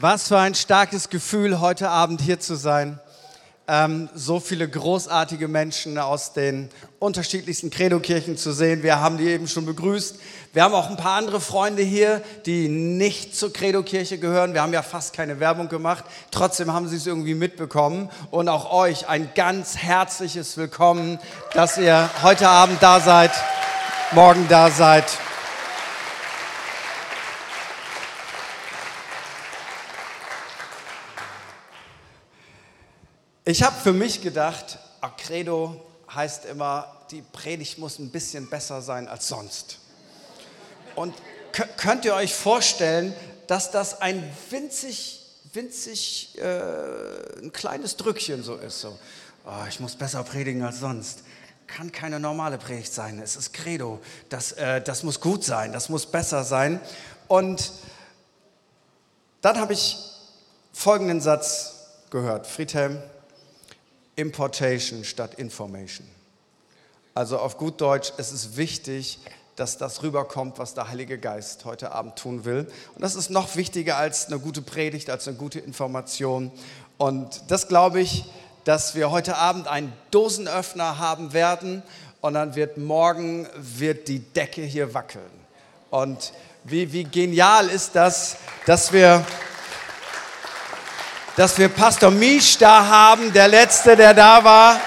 Was für ein starkes Gefühl, heute Abend hier zu sein. Ähm, so viele großartige Menschen aus den unterschiedlichsten Credo-Kirchen zu sehen. Wir haben die eben schon begrüßt. Wir haben auch ein paar andere Freunde hier, die nicht zur Credo-Kirche gehören. Wir haben ja fast keine Werbung gemacht. Trotzdem haben sie es irgendwie mitbekommen. Und auch euch ein ganz herzliches Willkommen, dass ihr heute Abend da seid, morgen da seid. Ich habe für mich gedacht, Credo heißt immer, die Predigt muss ein bisschen besser sein als sonst. Und könnt ihr euch vorstellen, dass das ein winzig, winzig, äh, ein kleines Drückchen so ist. So, oh, ich muss besser predigen als sonst. Kann keine normale Predigt sein. Es ist Credo. Das, äh, das muss gut sein. Das muss besser sein. Und dann habe ich folgenden Satz gehört. Friedhelm, Importation statt Information. Also auf gut Deutsch, es ist wichtig, dass das rüberkommt, was der Heilige Geist heute Abend tun will. Und das ist noch wichtiger als eine gute Predigt, als eine gute Information. Und das glaube ich, dass wir heute Abend einen Dosenöffner haben werden und dann wird morgen wird die Decke hier wackeln. Und wie, wie genial ist das, dass wir dass wir Pastor Misch da haben, der letzte, der da war.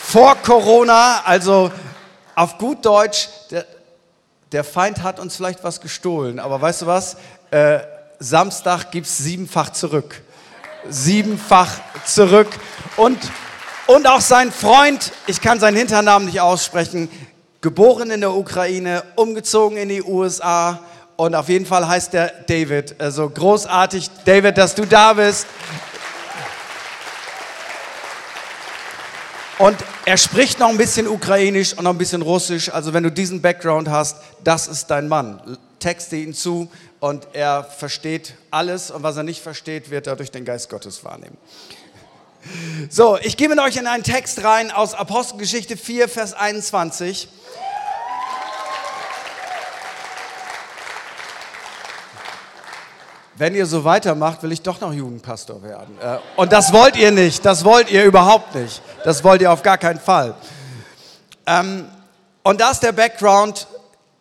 Vor Corona, also auf gut Deutsch, der, der Feind hat uns vielleicht was gestohlen, aber weißt du was? Äh, Samstag gibt es siebenfach zurück. Siebenfach zurück. Und, und auch sein Freund, ich kann seinen Hinternamen nicht aussprechen, geboren in der Ukraine, umgezogen in die USA und auf jeden Fall heißt er David. Also großartig, David, dass du da bist. Und er spricht noch ein bisschen Ukrainisch und noch ein bisschen Russisch. Also wenn du diesen Background hast, das ist dein Mann. Texte ihn zu und er versteht alles und was er nicht versteht, wird er durch den Geist Gottes wahrnehmen. So, ich gehe mit euch in einen Text rein aus Apostelgeschichte 4, Vers 21. wenn ihr so weitermacht, will ich doch noch Jugendpastor werden. Äh, und das wollt ihr nicht, das wollt ihr überhaupt nicht. Das wollt ihr auf gar keinen Fall. Ähm, und da ist der Background,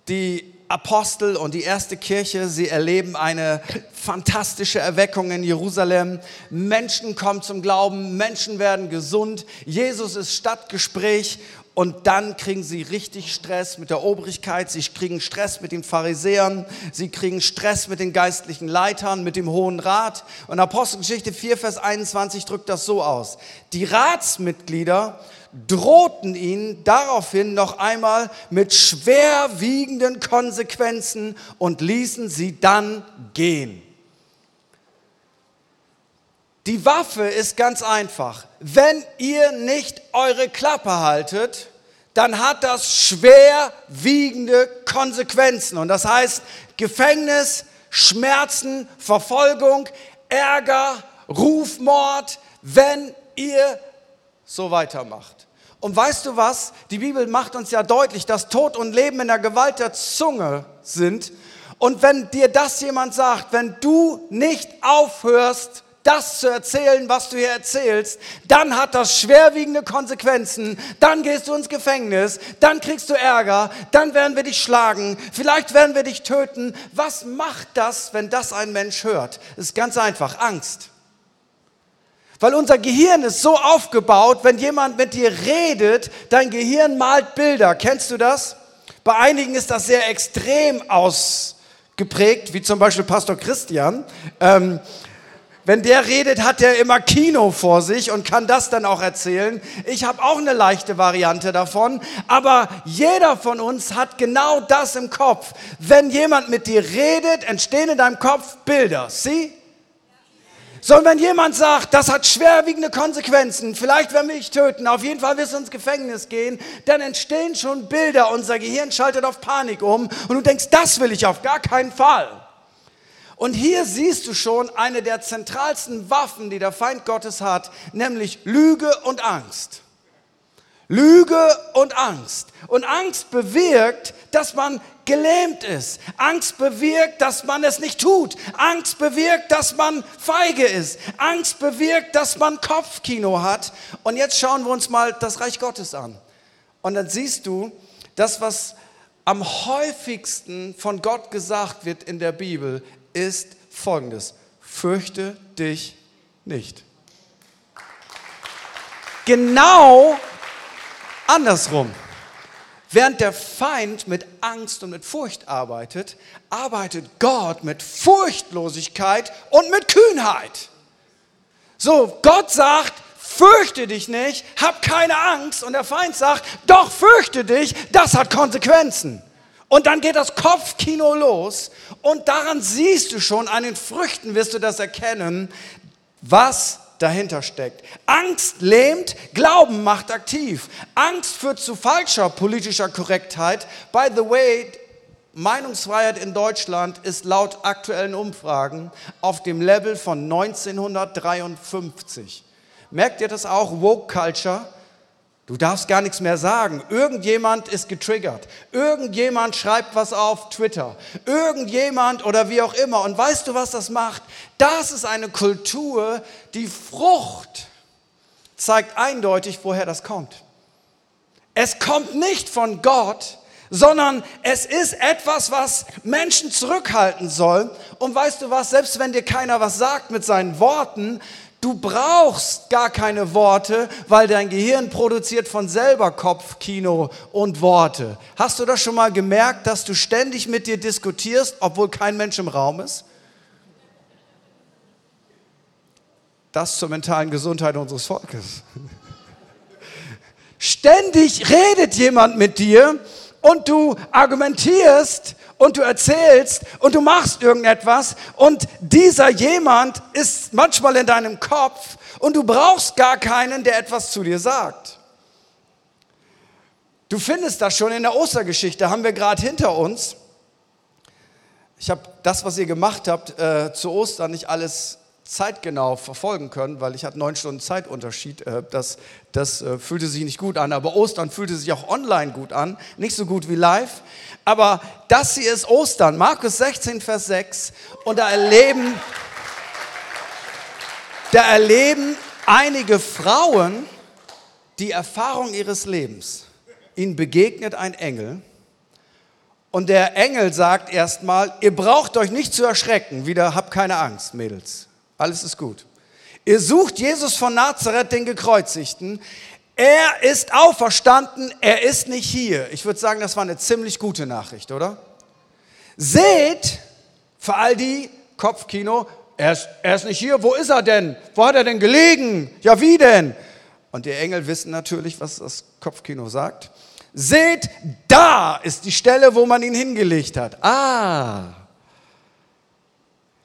die Apostel und die erste Kirche, sie erleben eine fantastische Erweckung in Jerusalem. Menschen kommen zum Glauben, Menschen werden gesund, Jesus ist Stadtgespräch und dann kriegen sie richtig Stress mit der Obrigkeit, sie kriegen Stress mit den Pharisäern, sie kriegen Stress mit den geistlichen Leitern, mit dem Hohen Rat. Und Apostelgeschichte 4, Vers 21 drückt das so aus. Die Ratsmitglieder drohten ihnen daraufhin noch einmal mit schwerwiegenden Konsequenzen und ließen sie dann gehen. Die Waffe ist ganz einfach. Wenn ihr nicht eure Klappe haltet, dann hat das schwerwiegende Konsequenzen. Und das heißt Gefängnis, Schmerzen, Verfolgung, Ärger, Rufmord, wenn ihr so weitermacht. Und weißt du was? Die Bibel macht uns ja deutlich, dass Tod und Leben in der Gewalt der Zunge sind. Und wenn dir das jemand sagt, wenn du nicht aufhörst, das zu erzählen, was du hier erzählst, dann hat das schwerwiegende Konsequenzen. Dann gehst du ins Gefängnis, dann kriegst du Ärger, dann werden wir dich schlagen, vielleicht werden wir dich töten. Was macht das, wenn das ein Mensch hört? Es ist ganz einfach, Angst. Weil unser Gehirn ist so aufgebaut, wenn jemand mit dir redet, dein Gehirn malt Bilder. Kennst du das? Bei einigen ist das sehr extrem ausgeprägt, wie zum Beispiel Pastor Christian. Ähm, wenn der redet, hat er immer Kino vor sich und kann das dann auch erzählen. Ich habe auch eine leichte Variante davon, aber jeder von uns hat genau das im Kopf. Wenn jemand mit dir redet, entstehen in deinem Kopf Bilder. Sie? Sondern wenn jemand sagt, das hat schwerwiegende Konsequenzen, vielleicht werden wir dich töten, auf jeden Fall wirst du ins Gefängnis gehen, dann entstehen schon Bilder, unser Gehirn schaltet auf Panik um und du denkst, das will ich auf gar keinen Fall. Und hier siehst du schon eine der zentralsten Waffen, die der Feind Gottes hat, nämlich Lüge und Angst. Lüge und Angst. Und Angst bewirkt, dass man gelähmt ist. Angst bewirkt, dass man es nicht tut. Angst bewirkt, dass man feige ist. Angst bewirkt, dass man Kopfkino hat. Und jetzt schauen wir uns mal das Reich Gottes an. Und dann siehst du, das, was am häufigsten von Gott gesagt wird in der Bibel, ist folgendes. Fürchte dich nicht. Genau andersrum. Während der Feind mit Angst und mit Furcht arbeitet, arbeitet Gott mit Furchtlosigkeit und mit Kühnheit. So, Gott sagt, fürchte dich nicht, hab keine Angst. Und der Feind sagt, doch fürchte dich, das hat Konsequenzen. Und dann geht das Kopfkino los und daran siehst du schon, an den Früchten wirst du das erkennen, was dahinter steckt. Angst lähmt, Glauben macht aktiv. Angst führt zu falscher politischer Korrektheit. By the way, Meinungsfreiheit in Deutschland ist laut aktuellen Umfragen auf dem Level von 1953. Merkt ihr das auch? Woke Culture. Du darfst gar nichts mehr sagen. Irgendjemand ist getriggert. Irgendjemand schreibt was auf Twitter. Irgendjemand oder wie auch immer. Und weißt du, was das macht? Das ist eine Kultur, die Frucht zeigt eindeutig, woher das kommt. Es kommt nicht von Gott, sondern es ist etwas, was Menschen zurückhalten soll. Und weißt du was, selbst wenn dir keiner was sagt mit seinen Worten, Du brauchst gar keine Worte, weil dein Gehirn produziert von selber Kopfkino und Worte. Hast du das schon mal gemerkt, dass du ständig mit dir diskutierst, obwohl kein Mensch im Raum ist? Das zur mentalen Gesundheit unseres Volkes. Ständig redet jemand mit dir und du argumentierst und du erzählst und du machst irgendetwas und dieser jemand ist manchmal in deinem Kopf und du brauchst gar keinen, der etwas zu dir sagt. Du findest das schon in der Ostergeschichte, haben wir gerade hinter uns. Ich habe das, was ihr gemacht habt, äh, zu Ostern nicht alles zeitgenau verfolgen können, weil ich hatte neun Stunden Zeitunterschied. Äh, das, das äh, fühlte sich nicht gut an, aber Ostern fühlte sich auch online gut an, nicht so gut wie live. Aber das hier ist Ostern, Markus 16, Vers 6. Und da erleben, da erleben einige Frauen die Erfahrung ihres Lebens. Ihnen begegnet ein Engel. Und der Engel sagt erstmal, ihr braucht euch nicht zu erschrecken. Wieder, habt keine Angst, Mädels. Alles ist gut. Ihr sucht Jesus von Nazareth, den Gekreuzigten. Er ist auferstanden, er ist nicht hier. Ich würde sagen, das war eine ziemlich gute Nachricht, oder? Seht, für all die, Kopfkino, er ist, er ist nicht hier, wo ist er denn? Wo hat er denn gelegen? Ja, wie denn? Und die Engel wissen natürlich, was das Kopfkino sagt. Seht, da ist die Stelle, wo man ihn hingelegt hat. Ah,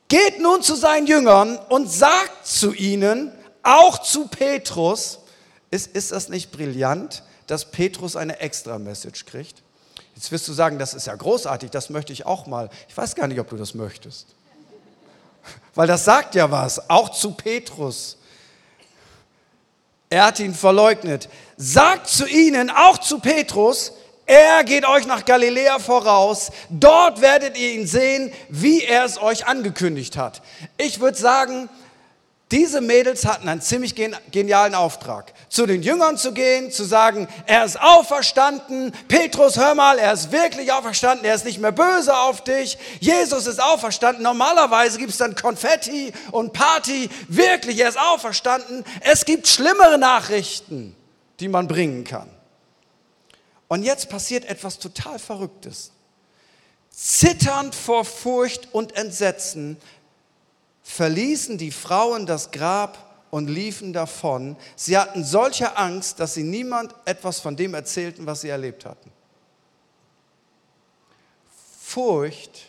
geht nun zu seinen Jüngern und sagt zu ihnen, auch zu Petrus, ist, ist das nicht brillant, dass Petrus eine extra Message kriegt? Jetzt wirst du sagen, das ist ja großartig, das möchte ich auch mal. Ich weiß gar nicht, ob du das möchtest. Weil das sagt ja was, auch zu Petrus. Er hat ihn verleugnet. Sagt zu ihnen, auch zu Petrus, er geht euch nach Galiläa voraus. Dort werdet ihr ihn sehen, wie er es euch angekündigt hat. Ich würde sagen, diese Mädels hatten einen ziemlich genialen Auftrag. Zu den Jüngern zu gehen, zu sagen, er ist auferstanden. Petrus, hör mal, er ist wirklich auferstanden. Er ist nicht mehr böse auf dich. Jesus ist auferstanden. Normalerweise gibt es dann Konfetti und Party. Wirklich, er ist auferstanden. Es gibt schlimmere Nachrichten, die man bringen kann. Und jetzt passiert etwas total Verrücktes. Zitternd vor Furcht und Entsetzen verließen die Frauen das Grab und liefen davon. Sie hatten solche Angst, dass sie niemand etwas von dem erzählten, was sie erlebt hatten. Furcht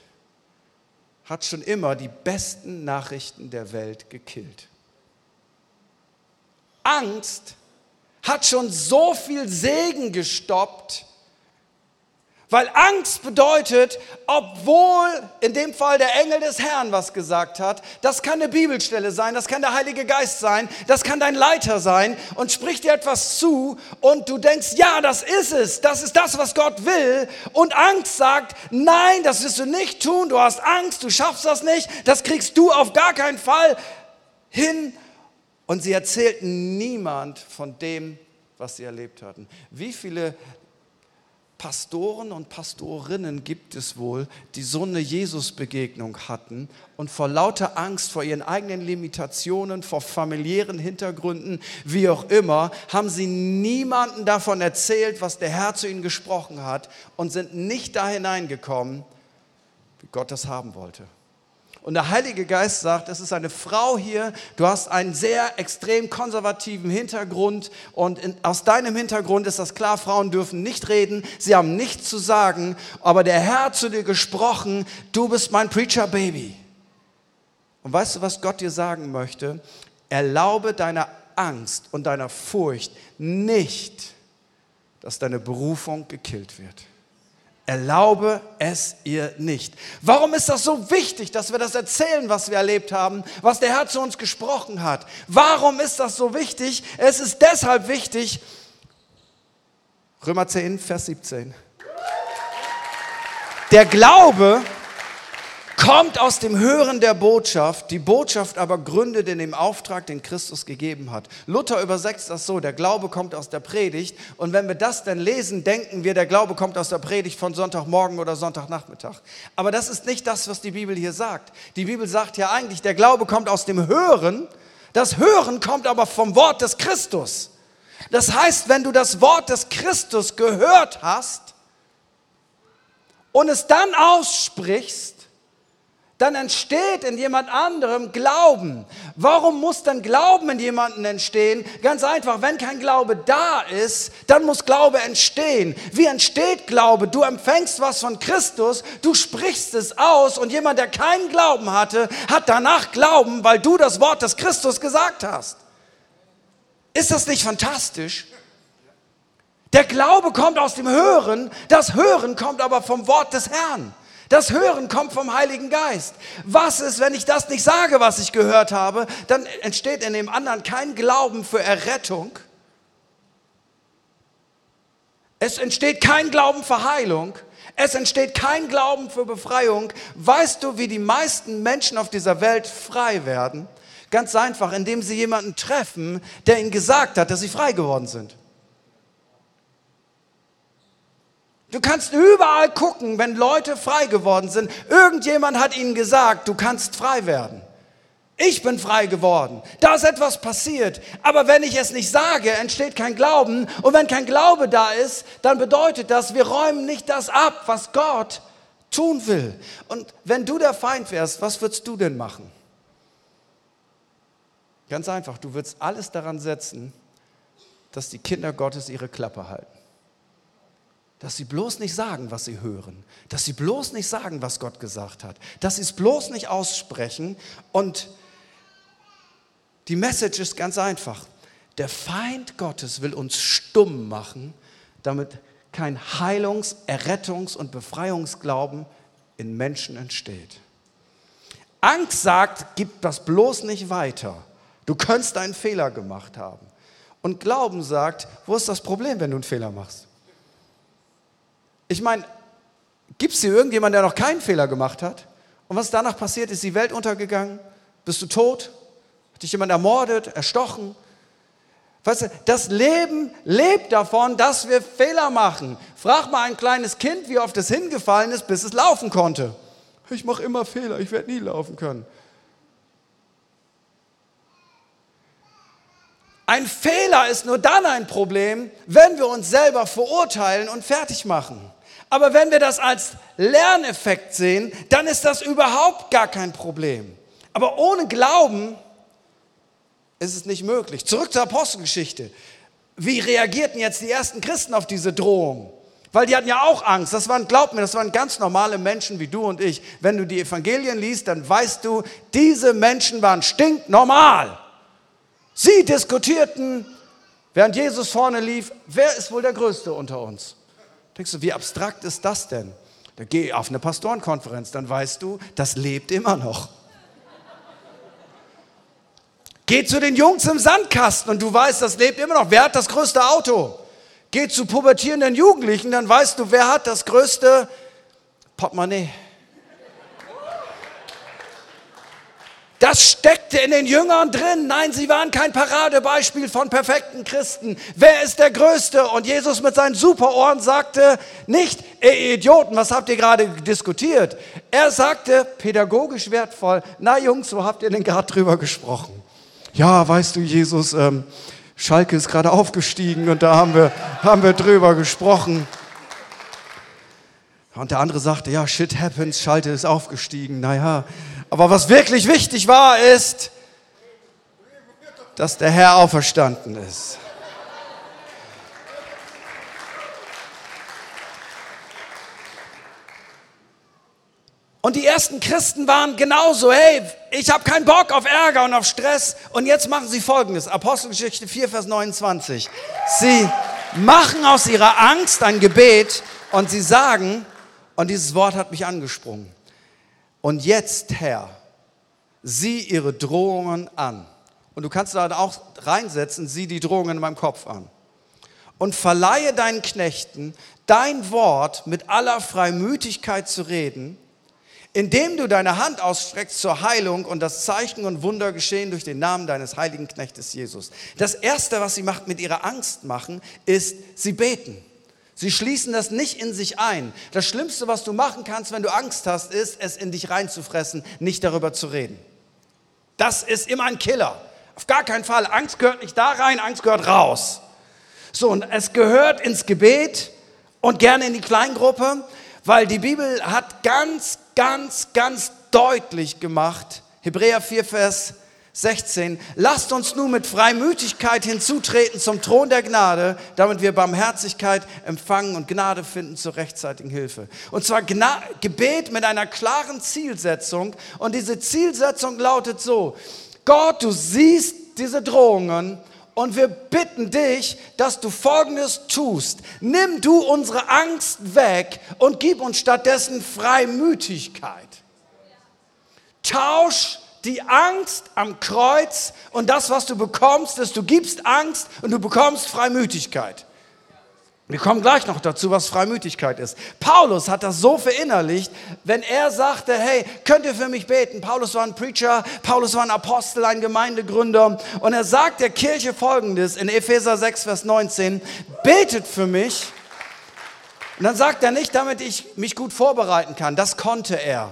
hat schon immer die besten Nachrichten der Welt gekillt. Angst hat schon so viel Segen gestoppt, Weil Angst bedeutet, obwohl in dem Fall der Engel des Herrn was gesagt hat, das kann eine Bibelstelle sein, das kann der Heilige Geist sein, das kann dein Leiter sein und spricht dir etwas zu und du denkst, ja, das ist es, das ist das, was Gott will. Und Angst sagt, nein, das wirst du nicht tun, du hast Angst, du schaffst das nicht, das kriegst du auf gar keinen Fall hin. Und sie erzählten niemand von dem, was sie erlebt hatten. Wie viele Pastoren und Pastorinnen gibt es wohl, die so eine Jesus-Begegnung hatten und vor lauter Angst vor ihren eigenen Limitationen, vor familiären Hintergründen, wie auch immer, haben sie niemanden davon erzählt, was der Herr zu ihnen gesprochen hat und sind nicht da hineingekommen, wie Gott das haben wollte. Und der Heilige Geist sagt, es ist eine Frau hier, du hast einen sehr extrem konservativen Hintergrund und in, aus deinem Hintergrund ist das klar, Frauen dürfen nicht reden, sie haben nichts zu sagen, aber der Herr hat zu dir gesprochen, du bist mein Preacher Baby. Und weißt du, was Gott dir sagen möchte? Erlaube deiner Angst und deiner Furcht nicht, dass deine Berufung gekillt wird. Erlaube es ihr nicht. Warum ist das so wichtig, dass wir das erzählen, was wir erlebt haben, was der Herr zu uns gesprochen hat? Warum ist das so wichtig? Es ist deshalb wichtig, Römer 10, Vers 17. Der Glaube kommt aus dem Hören der Botschaft, die Botschaft aber gründet in dem Auftrag, den Christus gegeben hat. Luther übersetzt das so, der Glaube kommt aus der Predigt und wenn wir das dann lesen, denken wir, der Glaube kommt aus der Predigt von Sonntagmorgen oder Sonntagnachmittag. Aber das ist nicht das, was die Bibel hier sagt. Die Bibel sagt ja eigentlich, der Glaube kommt aus dem Hören, das Hören kommt aber vom Wort des Christus. Das heißt, wenn du das Wort des Christus gehört hast und es dann aussprichst, dann entsteht in jemand anderem Glauben. Warum muss dann Glauben in jemanden entstehen? Ganz einfach, wenn kein Glaube da ist, dann muss Glaube entstehen. Wie entsteht Glaube? Du empfängst was von Christus, du sprichst es aus und jemand, der keinen Glauben hatte, hat danach Glauben, weil du das Wort des Christus gesagt hast. Ist das nicht fantastisch? Der Glaube kommt aus dem Hören, das Hören kommt aber vom Wort des Herrn. Das Hören kommt vom Heiligen Geist. Was ist, wenn ich das nicht sage, was ich gehört habe? Dann entsteht in dem anderen kein Glauben für Errettung. Es entsteht kein Glauben für Heilung. Es entsteht kein Glauben für Befreiung. Weißt du, wie die meisten Menschen auf dieser Welt frei werden? Ganz einfach, indem sie jemanden treffen, der ihnen gesagt hat, dass sie frei geworden sind. Du kannst überall gucken, wenn Leute frei geworden sind. Irgendjemand hat ihnen gesagt, du kannst frei werden. Ich bin frei geworden. Da ist etwas passiert. Aber wenn ich es nicht sage, entsteht kein Glauben. Und wenn kein Glaube da ist, dann bedeutet das, wir räumen nicht das ab, was Gott tun will. Und wenn du der Feind wärst, was würdest du denn machen? Ganz einfach, du würdest alles daran setzen, dass die Kinder Gottes ihre Klappe halten. Dass sie bloß nicht sagen, was sie hören. Dass sie bloß nicht sagen, was Gott gesagt hat. Dass sie es bloß nicht aussprechen. Und die Message ist ganz einfach. Der Feind Gottes will uns stumm machen, damit kein Heilungs-, Errettungs- und Befreiungsglauben in Menschen entsteht. Angst sagt, gib das bloß nicht weiter. Du könntest einen Fehler gemacht haben. Und Glauben sagt, wo ist das Problem, wenn du einen Fehler machst? Ich meine, gibt es hier irgendjemanden, der noch keinen Fehler gemacht hat? Und was danach passiert, ist die Welt untergegangen? Bist du tot? Hat dich jemand ermordet, erstochen? Weißt du, das Leben lebt davon, dass wir Fehler machen. Frag mal ein kleines Kind, wie oft es hingefallen ist, bis es laufen konnte. Ich mache immer Fehler, ich werde nie laufen können. Ein Fehler ist nur dann ein Problem, wenn wir uns selber verurteilen und fertig machen. Aber wenn wir das als Lerneffekt sehen, dann ist das überhaupt gar kein Problem. Aber ohne Glauben ist es nicht möglich. Zurück zur Apostelgeschichte. Wie reagierten jetzt die ersten Christen auf diese Drohung? Weil die hatten ja auch Angst. Das waren, glaub mir, das waren ganz normale Menschen wie du und ich. Wenn du die Evangelien liest, dann weißt du, diese Menschen waren stinknormal. Sie diskutierten, während Jesus vorne lief, wer ist wohl der Größte unter uns? Denkst du, wie abstrakt ist das denn? Da geh auf eine Pastorenkonferenz, dann weißt du, das lebt immer noch. Geh zu den Jungs im Sandkasten und du weißt, das lebt immer noch. Wer hat das größte Auto? Geh zu pubertierenden Jugendlichen, dann weißt du, wer hat das größte Portemonnaie. Das steckte in den Jüngern drin. Nein, sie waren kein Paradebeispiel von perfekten Christen. Wer ist der Größte? Und Jesus mit seinen Superohren sagte nicht, ihr Idioten, was habt ihr gerade diskutiert? Er sagte, pädagogisch wertvoll, na Jungs, wo habt ihr denn gerade drüber gesprochen? Ja, weißt du, Jesus, ähm, Schalke ist gerade aufgestiegen und da haben wir, haben wir drüber gesprochen. Und der andere sagte, ja, shit happens, Schalke ist aufgestiegen. Naja, aber was wirklich wichtig war, ist, dass der Herr auferstanden ist. Und die ersten Christen waren genauso, hey, ich habe keinen Bock auf Ärger und auf Stress. Und jetzt machen sie folgendes, Apostelgeschichte 4, Vers 29. Sie machen aus ihrer Angst ein Gebet und sie sagen, und dieses Wort hat mich angesprungen, und jetzt, Herr, sieh ihre Drohungen an. Und du kannst da auch reinsetzen, sieh die Drohungen in meinem Kopf an. Und verleihe deinen Knechten dein Wort mit aller Freimütigkeit zu reden, indem du deine Hand ausstreckst zur Heilung und das Zeichen und Wunder geschehen durch den Namen deines heiligen Knechtes Jesus. Das Erste, was sie mit ihrer Angst machen, ist, sie beten. Sie schließen das nicht in sich ein. Das Schlimmste, was du machen kannst, wenn du Angst hast, ist, es in dich reinzufressen, nicht darüber zu reden. Das ist immer ein Killer. Auf gar keinen Fall. Angst gehört nicht da rein, Angst gehört raus. So, und es gehört ins Gebet und gerne in die Kleingruppe, weil die Bibel hat ganz, ganz, ganz deutlich gemacht, Hebräer 4, Vers 16, lasst uns nun mit Freimütigkeit hinzutreten zum Thron der Gnade, damit wir Barmherzigkeit empfangen und Gnade finden zur rechtzeitigen Hilfe. Und zwar Gna Gebet mit einer klaren Zielsetzung. Und diese Zielsetzung lautet so, Gott, du siehst diese Drohungen und wir bitten dich, dass du Folgendes tust. Nimm du unsere Angst weg und gib uns stattdessen Freimütigkeit. Tausch die Angst am Kreuz und das, was du bekommst, ist, du gibst Angst und du bekommst Freimütigkeit. Wir kommen gleich noch dazu, was Freimütigkeit ist. Paulus hat das so verinnerlicht, wenn er sagte, hey, könnt ihr für mich beten? Paulus war ein Preacher, Paulus war ein Apostel, ein Gemeindegründer. Und er sagt der Kirche folgendes in Epheser 6, Vers 19, betet für mich. Und dann sagt er nicht, damit ich mich gut vorbereiten kann. Das konnte er.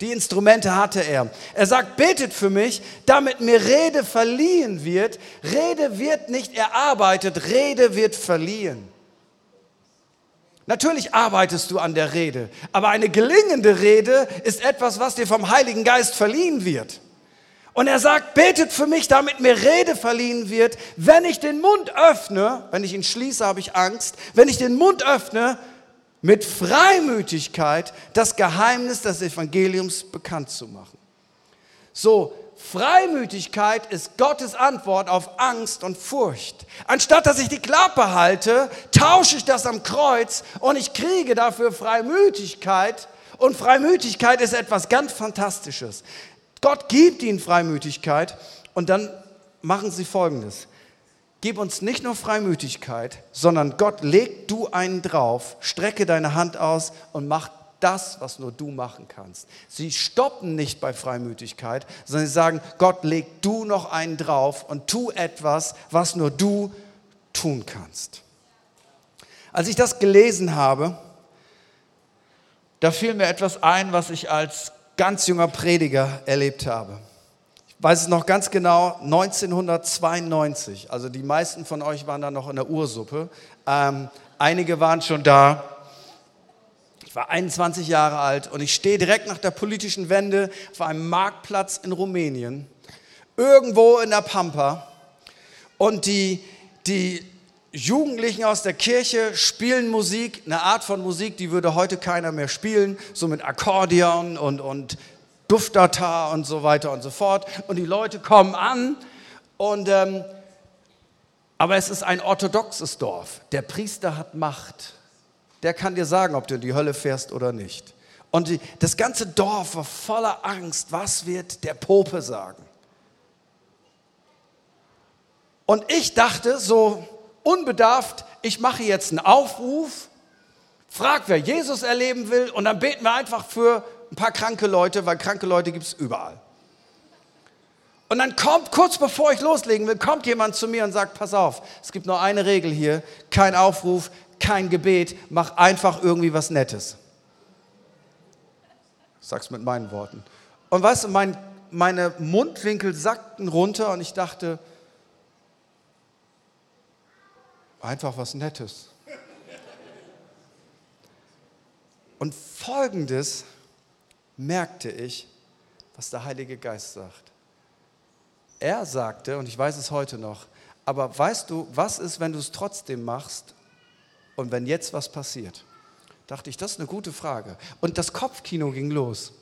Die Instrumente hatte er. Er sagt, betet für mich, damit mir Rede verliehen wird. Rede wird nicht erarbeitet, Rede wird verliehen. Natürlich arbeitest du an der Rede, aber eine gelingende Rede ist etwas, was dir vom Heiligen Geist verliehen wird. Und er sagt, betet für mich, damit mir Rede verliehen wird. Wenn ich den Mund öffne, wenn ich ihn schließe, habe ich Angst. Wenn ich den Mund öffne, mit Freimütigkeit das Geheimnis des Evangeliums bekannt zu machen. So, Freimütigkeit ist Gottes Antwort auf Angst und Furcht. Anstatt dass ich die Klappe halte, tausche ich das am Kreuz und ich kriege dafür Freimütigkeit. Und Freimütigkeit ist etwas ganz Fantastisches. Gott gibt ihnen Freimütigkeit und dann machen sie Folgendes gib uns nicht nur Freimütigkeit, sondern Gott, leg du einen drauf, strecke deine Hand aus und mach das, was nur du machen kannst. Sie stoppen nicht bei Freimütigkeit, sondern sie sagen, Gott, leg du noch einen drauf und tu etwas, was nur du tun kannst. Als ich das gelesen habe, da fiel mir etwas ein, was ich als ganz junger Prediger erlebt habe weiß es noch ganz genau, 1992. Also die meisten von euch waren da noch in der Ursuppe. Ähm, einige waren schon da. Ich war 21 Jahre alt und ich stehe direkt nach der politischen Wende auf einem Marktplatz in Rumänien, irgendwo in der Pampa. Und die, die Jugendlichen aus der Kirche spielen Musik, eine Art von Musik, die würde heute keiner mehr spielen, so mit Akkordeon und, und Duftata und so weiter und so fort. Und die Leute kommen an und ähm, aber es ist ein orthodoxes Dorf. Der Priester hat Macht. der kann dir sagen, ob du in die Hölle fährst oder nicht. Und die, das ganze Dorf war voller Angst. Was wird der Pope sagen? Und ich dachte so unbedarft, ich mache jetzt einen Aufruf, frag, wer Jesus erleben will, und dann beten wir einfach für ein paar kranke Leute, weil kranke Leute gibt es überall. Und dann kommt, kurz bevor ich loslegen will, kommt jemand zu mir und sagt, pass auf, es gibt nur eine Regel hier, kein Aufruf, kein Gebet, mach einfach irgendwie was Nettes. Ich sag's mit meinen Worten. Und weißt du, mein, meine Mundwinkel sackten runter und ich dachte, einfach was Nettes. Und folgendes merkte ich, was der Heilige Geist sagt. Er sagte, und ich weiß es heute noch, aber weißt du, was ist, wenn du es trotzdem machst und wenn jetzt was passiert? Dachte ich, das ist eine gute Frage. Und das Kopfkino ging los.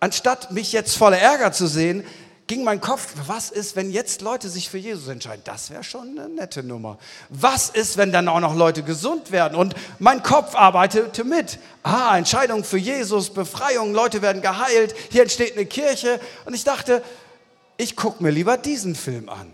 Anstatt mich jetzt voller Ärger zu sehen, ging mein Kopf, was ist, wenn jetzt Leute sich für Jesus entscheiden? Das wäre schon eine nette Nummer. Was ist, wenn dann auch noch Leute gesund werden? Und mein Kopf arbeitete mit. Ah, Entscheidung für Jesus, Befreiung, Leute werden geheilt, hier entsteht eine Kirche. Und ich dachte, ich gucke mir lieber diesen Film an.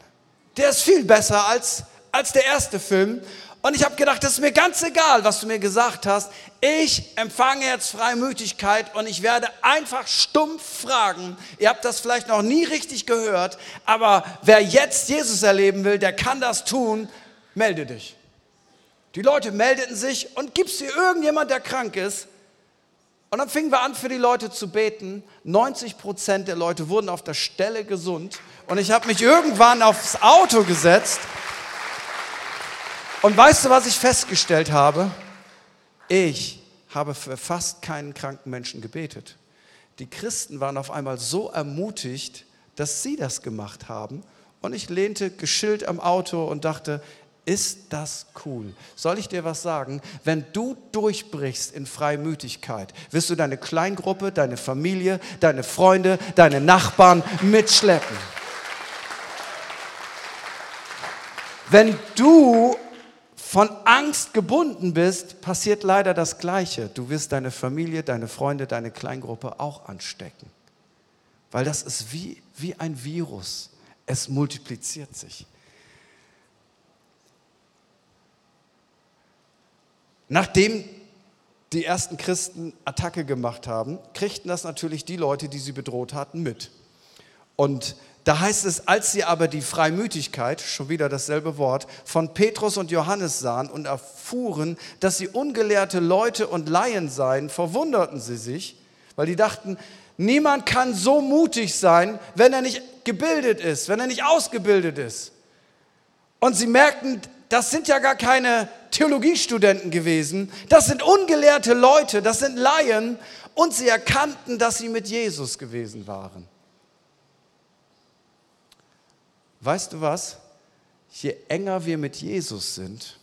Der ist viel besser als, als der erste Film. Und ich habe gedacht, das ist mir ganz egal, was du mir gesagt hast. Ich empfange jetzt Freimütigkeit und ich werde einfach stumpf fragen. Ihr habt das vielleicht noch nie richtig gehört, aber wer jetzt Jesus erleben will, der kann das tun. Melde dich. Die Leute meldeten sich und gibt es hier irgendjemand, der krank ist? Und dann fingen wir an, für die Leute zu beten. 90 Prozent der Leute wurden auf der Stelle gesund. Und ich habe mich irgendwann aufs Auto gesetzt und weißt du, was ich festgestellt habe? Ich habe für fast keinen kranken Menschen gebetet. Die Christen waren auf einmal so ermutigt, dass sie das gemacht haben. Und ich lehnte geschillt am Auto und dachte, ist das cool? Soll ich dir was sagen? Wenn du durchbrichst in Freimütigkeit, wirst du deine Kleingruppe, deine Familie, deine Freunde, deine Nachbarn mitschleppen. Wenn du von Angst gebunden bist, passiert leider das Gleiche. Du wirst deine Familie, deine Freunde, deine Kleingruppe auch anstecken. Weil das ist wie, wie ein Virus. Es multipliziert sich. Nachdem die ersten Christen Attacke gemacht haben, kriegten das natürlich die Leute, die sie bedroht hatten, mit. Und da heißt es, als sie aber die Freimütigkeit, schon wieder dasselbe Wort, von Petrus und Johannes sahen und erfuhren, dass sie ungelehrte Leute und Laien seien, verwunderten sie sich, weil die dachten, niemand kann so mutig sein, wenn er nicht gebildet ist, wenn er nicht ausgebildet ist. Und sie merkten, das sind ja gar keine Theologiestudenten gewesen, das sind ungelehrte Leute, das sind Laien und sie erkannten, dass sie mit Jesus gewesen waren. Weißt du was? Je enger wir mit Jesus sind,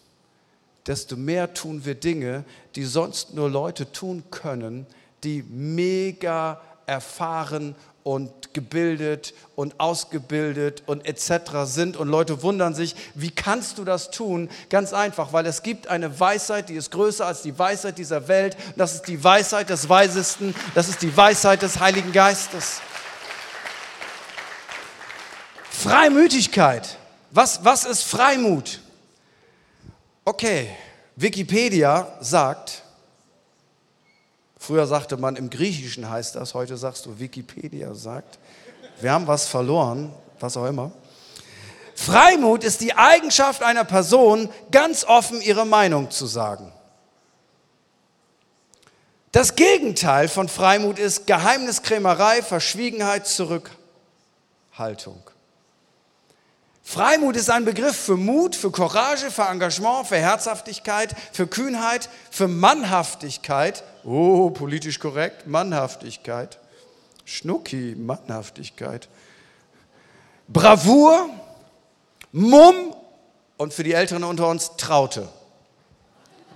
desto mehr tun wir Dinge, die sonst nur Leute tun können, die mega erfahren und gebildet und ausgebildet und etc. sind. Und Leute wundern sich, wie kannst du das tun? Ganz einfach, weil es gibt eine Weisheit, die ist größer als die Weisheit dieser Welt. Das ist die Weisheit des Weisesten, das ist die Weisheit des Heiligen Geistes. Freimütigkeit. Was, was ist Freimut? Okay, Wikipedia sagt, früher sagte man im Griechischen heißt das, heute sagst du Wikipedia sagt, wir haben was verloren, was auch immer. Freimut ist die Eigenschaft einer Person, ganz offen ihre Meinung zu sagen. Das Gegenteil von Freimut ist Geheimniskrämerei, Verschwiegenheit, Zurückhaltung. Freimut ist ein Begriff für Mut, für Courage, für Engagement, für Herzhaftigkeit, für Kühnheit, für Mannhaftigkeit. Oh, politisch korrekt, Mannhaftigkeit. Schnucki, Mannhaftigkeit. Bravour, Mumm und für die Älteren unter uns Traute.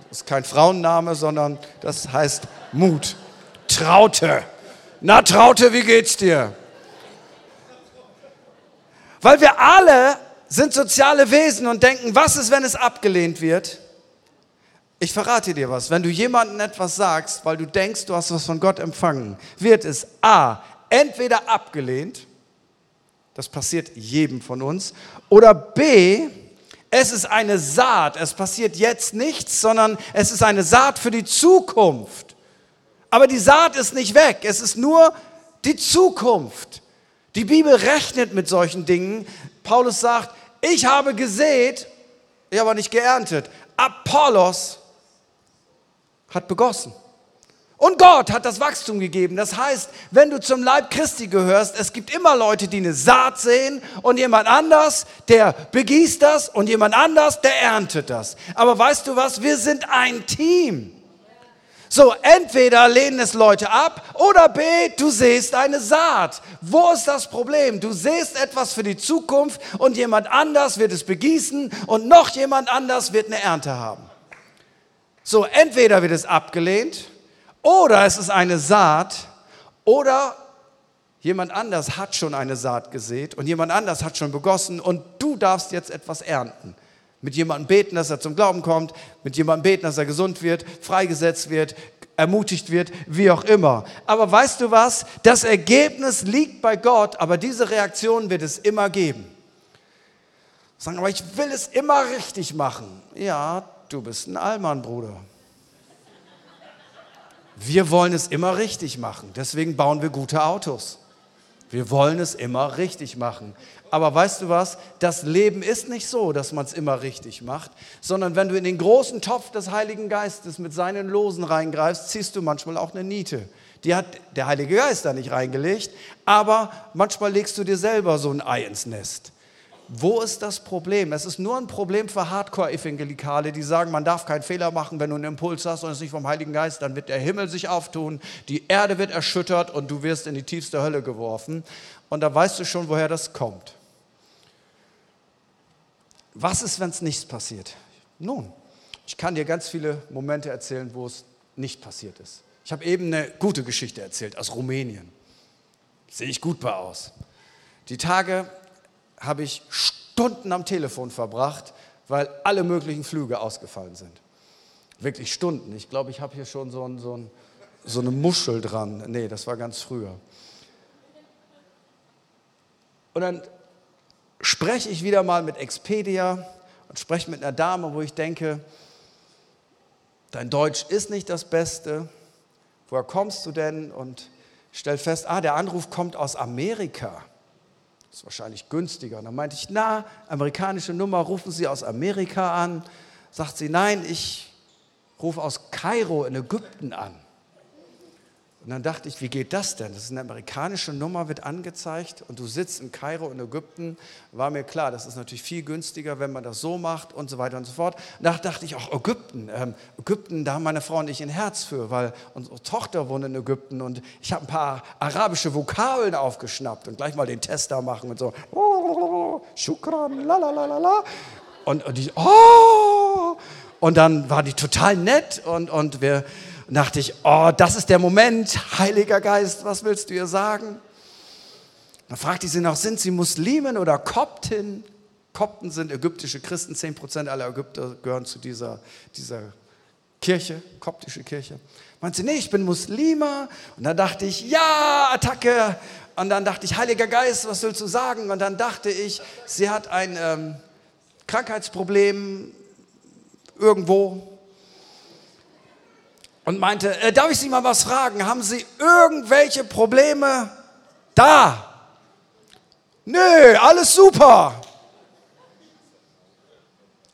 Das ist kein Frauenname, sondern das heißt Mut. Traute. Na, Traute, wie geht's dir? Weil wir alle sind soziale Wesen und denken, was ist, wenn es abgelehnt wird? Ich verrate dir was. Wenn du jemandem etwas sagst, weil du denkst, du hast was von Gott empfangen, wird es A, entweder abgelehnt, das passiert jedem von uns, oder B, es ist eine Saat. Es passiert jetzt nichts, sondern es ist eine Saat für die Zukunft. Aber die Saat ist nicht weg, es ist nur die Zukunft. Die Bibel rechnet mit solchen Dingen. Paulus sagt, ich habe gesät, ich habe nicht geerntet. Apollos hat begossen. Und Gott hat das Wachstum gegeben. Das heißt, wenn du zum Leib Christi gehörst, es gibt immer Leute, die eine Saat sehen und jemand anders, der begießt das und jemand anders, der erntet das. Aber weißt du was? Wir sind ein Team. So, entweder lehnen es Leute ab oder B, du siehst eine Saat. Wo ist das Problem? Du siehst etwas für die Zukunft und jemand anders wird es begießen und noch jemand anders wird eine Ernte haben. So, entweder wird es abgelehnt oder es ist eine Saat oder jemand anders hat schon eine Saat gesät und jemand anders hat schon begossen und du darfst jetzt etwas ernten. Mit jemandem beten, dass er zum Glauben kommt, mit jemandem beten, dass er gesund wird, freigesetzt wird, ermutigt wird, wie auch immer. Aber weißt du was? Das Ergebnis liegt bei Gott, aber diese Reaktion wird es immer geben. Sagen, aber ich will es immer richtig machen. Ja, du bist ein Allmann, Bruder. Wir wollen es immer richtig machen. Deswegen bauen wir gute Autos. Wir wollen es immer richtig machen. Aber weißt du was? Das Leben ist nicht so, dass man es immer richtig macht, sondern wenn du in den großen Topf des Heiligen Geistes mit seinen Losen reingreifst, ziehst du manchmal auch eine Niete. Die hat der Heilige Geist da nicht reingelegt, aber manchmal legst du dir selber so ein Ei ins Nest. Wo ist das Problem? Es ist nur ein Problem für Hardcore-Evangelikale, die sagen, man darf keinen Fehler machen, wenn du einen Impuls hast und es nicht vom Heiligen Geist, dann wird der Himmel sich auftun, die Erde wird erschüttert und du wirst in die tiefste Hölle geworfen. Und da weißt du schon, woher das kommt. Was ist, wenn es nichts passiert? Nun, ich kann dir ganz viele Momente erzählen, wo es nicht passiert ist. Ich habe eben eine gute Geschichte erzählt aus Rumänien. Sehe ich gut bei aus. Die Tage habe ich Stunden am Telefon verbracht, weil alle möglichen Flüge ausgefallen sind. Wirklich Stunden. Ich glaube, ich habe hier schon so, ein, so, ein, so eine Muschel dran. Nee, das war ganz früher. Und dann spreche ich wieder mal mit Expedia und spreche mit einer Dame, wo ich denke, dein Deutsch ist nicht das Beste. Woher kommst du denn? Und stell fest, ah, der Anruf kommt aus Amerika. Das ist wahrscheinlich günstiger. Und dann meinte ich, na, amerikanische Nummer, rufen Sie aus Amerika an. Sagt sie, nein, ich rufe aus Kairo in Ägypten an. Und dann dachte ich, wie geht das denn? Das ist eine amerikanische Nummer, wird angezeigt und du sitzt in Kairo in Ägypten. War mir klar, das ist natürlich viel günstiger, wenn man das so macht und so weiter und so fort. Da dachte ich auch, Ägypten. Ähm, Ägypten, da haben meine Frau und ich ein Herz für, weil unsere Tochter wohnt in Ägypten und ich habe ein paar arabische Vokabeln aufgeschnappt und gleich mal den Tester machen und so. Shukran, la la. Und, und die, oh! Und dann war die total nett und, und wir und dachte ich, oh, das ist der Moment, Heiliger Geist, was willst du ihr sagen? Dann fragte ich sie noch, sind sie Muslimen oder Kopten? Kopten sind ägyptische Christen, 10% aller Ägypter gehören zu dieser, dieser Kirche, koptische Kirche. Meint sie, nee, ich bin Muslima. Und dann dachte ich, ja, Attacke. Und dann dachte ich, Heiliger Geist, was willst du sagen? Und dann dachte ich, sie hat ein ähm, Krankheitsproblem irgendwo und meinte, äh, darf ich Sie mal was fragen? Haben Sie irgendwelche Probleme da? Nö, alles super.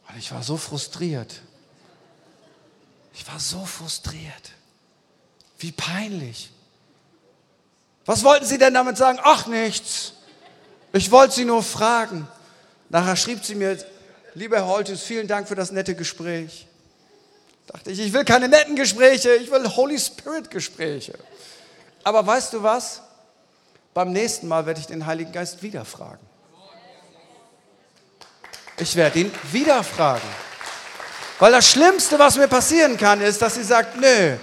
Und ich war so frustriert. Ich war so frustriert. Wie peinlich. Was wollten Sie denn damit sagen? Ach nichts. Ich wollte Sie nur fragen. Nachher schrieb sie mir, lieber Herr Holtus, vielen Dank für das nette Gespräch. Dachte ich, ich will keine netten Gespräche, ich will Holy Spirit Gespräche. Aber weißt du was? Beim nächsten Mal werde ich den Heiligen Geist wieder fragen. Ich werde ihn wieder fragen. Weil das Schlimmste, was mir passieren kann, ist, dass sie sagt, nö,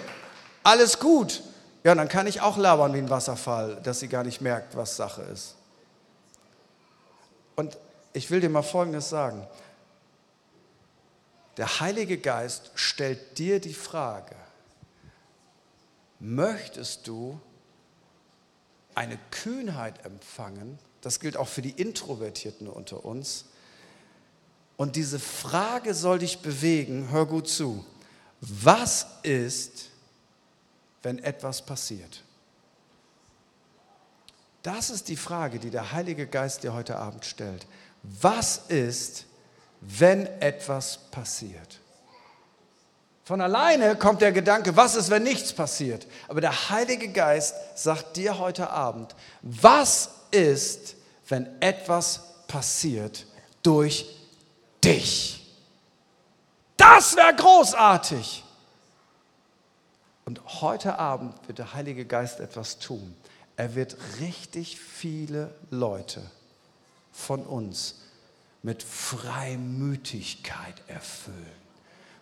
alles gut. Ja, dann kann ich auch labern wie ein Wasserfall, dass sie gar nicht merkt, was Sache ist. Und ich will dir mal Folgendes sagen. Der Heilige Geist stellt dir die Frage, möchtest du eine Kühnheit empfangen, das gilt auch für die Introvertierten unter uns, und diese Frage soll dich bewegen, hör gut zu, was ist, wenn etwas passiert? Das ist die Frage, die der Heilige Geist dir heute Abend stellt. Was ist, wenn etwas passiert? Von alleine kommt der Gedanke, was ist, wenn nichts passiert? Aber der Heilige Geist sagt dir heute Abend, was ist, wenn etwas passiert durch dich? Das wäre großartig. Und heute Abend wird der Heilige Geist etwas tun. Er wird richtig viele Leute von uns mit Freimütigkeit erfüllen.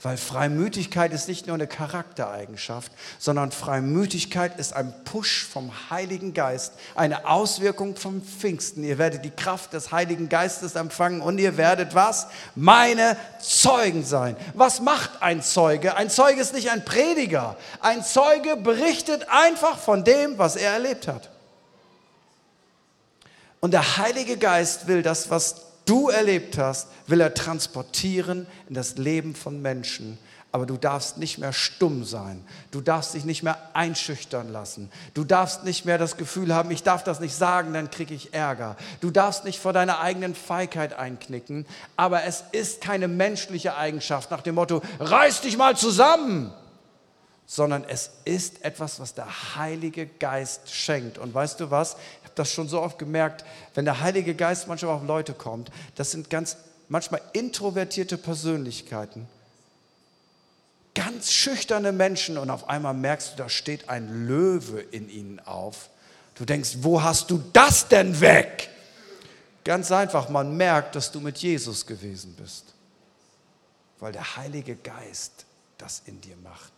Weil Freimütigkeit ist nicht nur eine Charaktereigenschaft, sondern Freimütigkeit ist ein Push vom Heiligen Geist, eine Auswirkung vom Pfingsten. Ihr werdet die Kraft des Heiligen Geistes empfangen und ihr werdet was? Meine Zeugen sein. Was macht ein Zeuge? Ein Zeuge ist nicht ein Prediger. Ein Zeuge berichtet einfach von dem, was er erlebt hat. Und der Heilige Geist will das, was du erlebt hast, will er transportieren in das Leben von Menschen. Aber du darfst nicht mehr stumm sein. Du darfst dich nicht mehr einschüchtern lassen. Du darfst nicht mehr das Gefühl haben, ich darf das nicht sagen, dann kriege ich Ärger. Du darfst nicht vor deiner eigenen Feigheit einknicken. Aber es ist keine menschliche Eigenschaft nach dem Motto, reiß dich mal zusammen. Sondern es ist etwas, was der Heilige Geist schenkt. Und weißt du was? Das schon so oft gemerkt, wenn der Heilige Geist manchmal auf Leute kommt, das sind ganz manchmal introvertierte Persönlichkeiten, ganz schüchterne Menschen und auf einmal merkst du, da steht ein Löwe in ihnen auf. Du denkst, wo hast du das denn weg? Ganz einfach, man merkt, dass du mit Jesus gewesen bist, weil der Heilige Geist das in dir macht.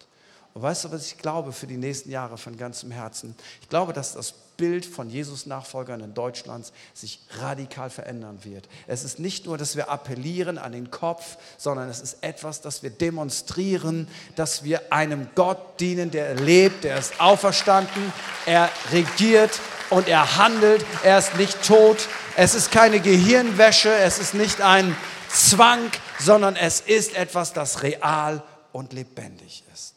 Und weißt du, was ich glaube für die nächsten Jahre von ganzem Herzen? Ich glaube, dass das Bild von Jesus-Nachfolgern in Deutschland sich radikal verändern wird. Es ist nicht nur, dass wir appellieren an den Kopf, sondern es ist etwas, das wir demonstrieren, dass wir einem Gott dienen, der lebt, der ist auferstanden, er regiert und er handelt, er ist nicht tot, es ist keine Gehirnwäsche, es ist nicht ein Zwang, sondern es ist etwas, das real und lebendig ist.